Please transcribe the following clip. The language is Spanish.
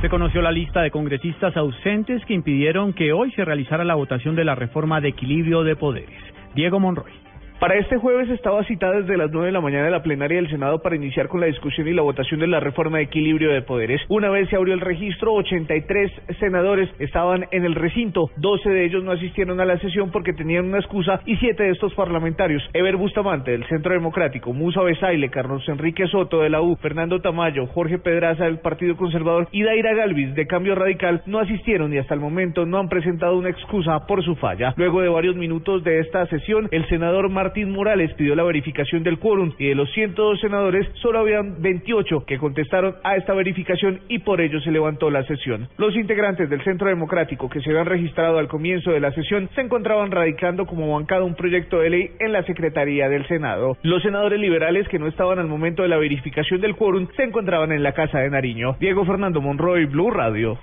Se conoció la lista de congresistas ausentes que impidieron que hoy se realizara la votación de la reforma de equilibrio de poderes. Diego Monroy. Para este jueves estaba citada desde las 9 de la mañana de la plenaria del Senado para iniciar con la discusión y la votación de la reforma de equilibrio de poderes. Una vez se abrió el registro, 83 senadores estaban en el recinto. 12 de ellos no asistieron a la sesión porque tenían una excusa y siete de estos parlamentarios, Ever Bustamante del Centro Democrático, Musa Besaile, Carlos Enrique Soto de la U, Fernando Tamayo, Jorge Pedraza del Partido Conservador y Daira Galvis de Cambio Radical no asistieron y hasta el momento no han presentado una excusa por su falla. Luego de varios minutos de esta sesión, el senador Mar Martín Morales pidió la verificación del quórum y de los 102 senadores solo habían 28 que contestaron a esta verificación y por ello se levantó la sesión. Los integrantes del Centro Democrático que se habían registrado al comienzo de la sesión se encontraban radicando como bancada un proyecto de ley en la Secretaría del Senado. Los senadores liberales que no estaban al momento de la verificación del quórum se encontraban en la Casa de Nariño. Diego Fernando Monroy, Blue Radio.